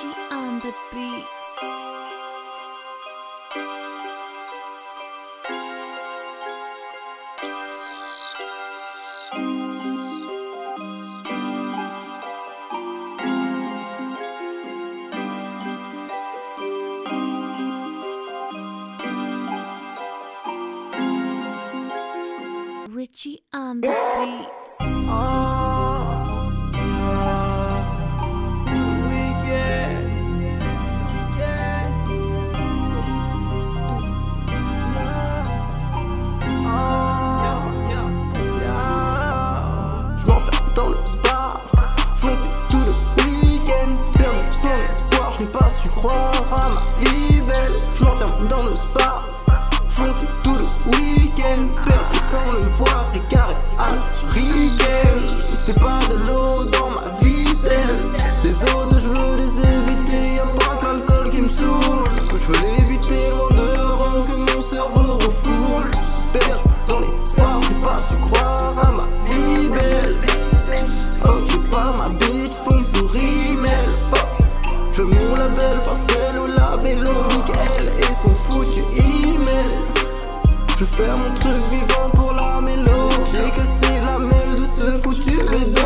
She on the beats. Richie on the beats. Oh. Croire à ma vie belle. Je m'enferme dans le spa, foncé tout le week-end, perdu sans le voir, écaré à l'américaine. C'était pas de l'eau Fais mon truc vivant pour la. J'ai cassé la mêle de ce foutu bédo.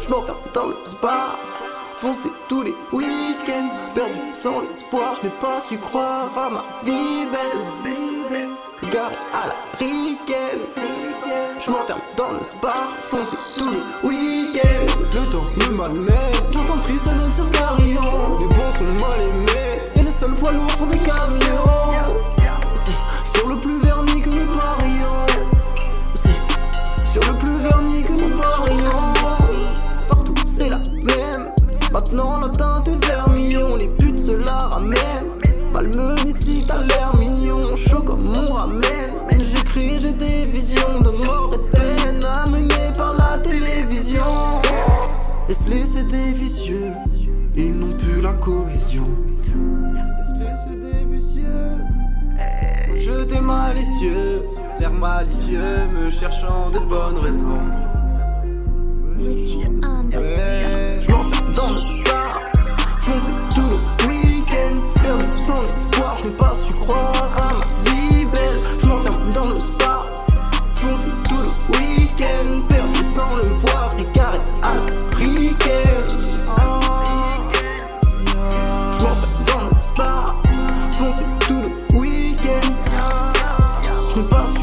Je m'enferme dans le spa. Foncé tous les week-ends. Perdu sans l'espoir. Je n'ai pas su croire à ma vie belle. Garé à la ricaine. Je m'enferme dans le spa. Foncé tous les week-ends. Le temps me malmène. J'entends triste note sur carillon. Les bons sont mal aimés. Est vermillon. Les putes se la ramènent. Malmeune ici, t'as l'air mignon. Chaud comme mon ramen. J'écris, j'ai des visions de mort et de peine. Amenées par la télévision. Laisse-les, c'est des vicieux. Ils n'ont plus la cohésion. Laisse-les, c'est des vicieux. Je t'ai malicieux, l'air malicieux, me cherchant de bonnes raisons. Je n'ai passe.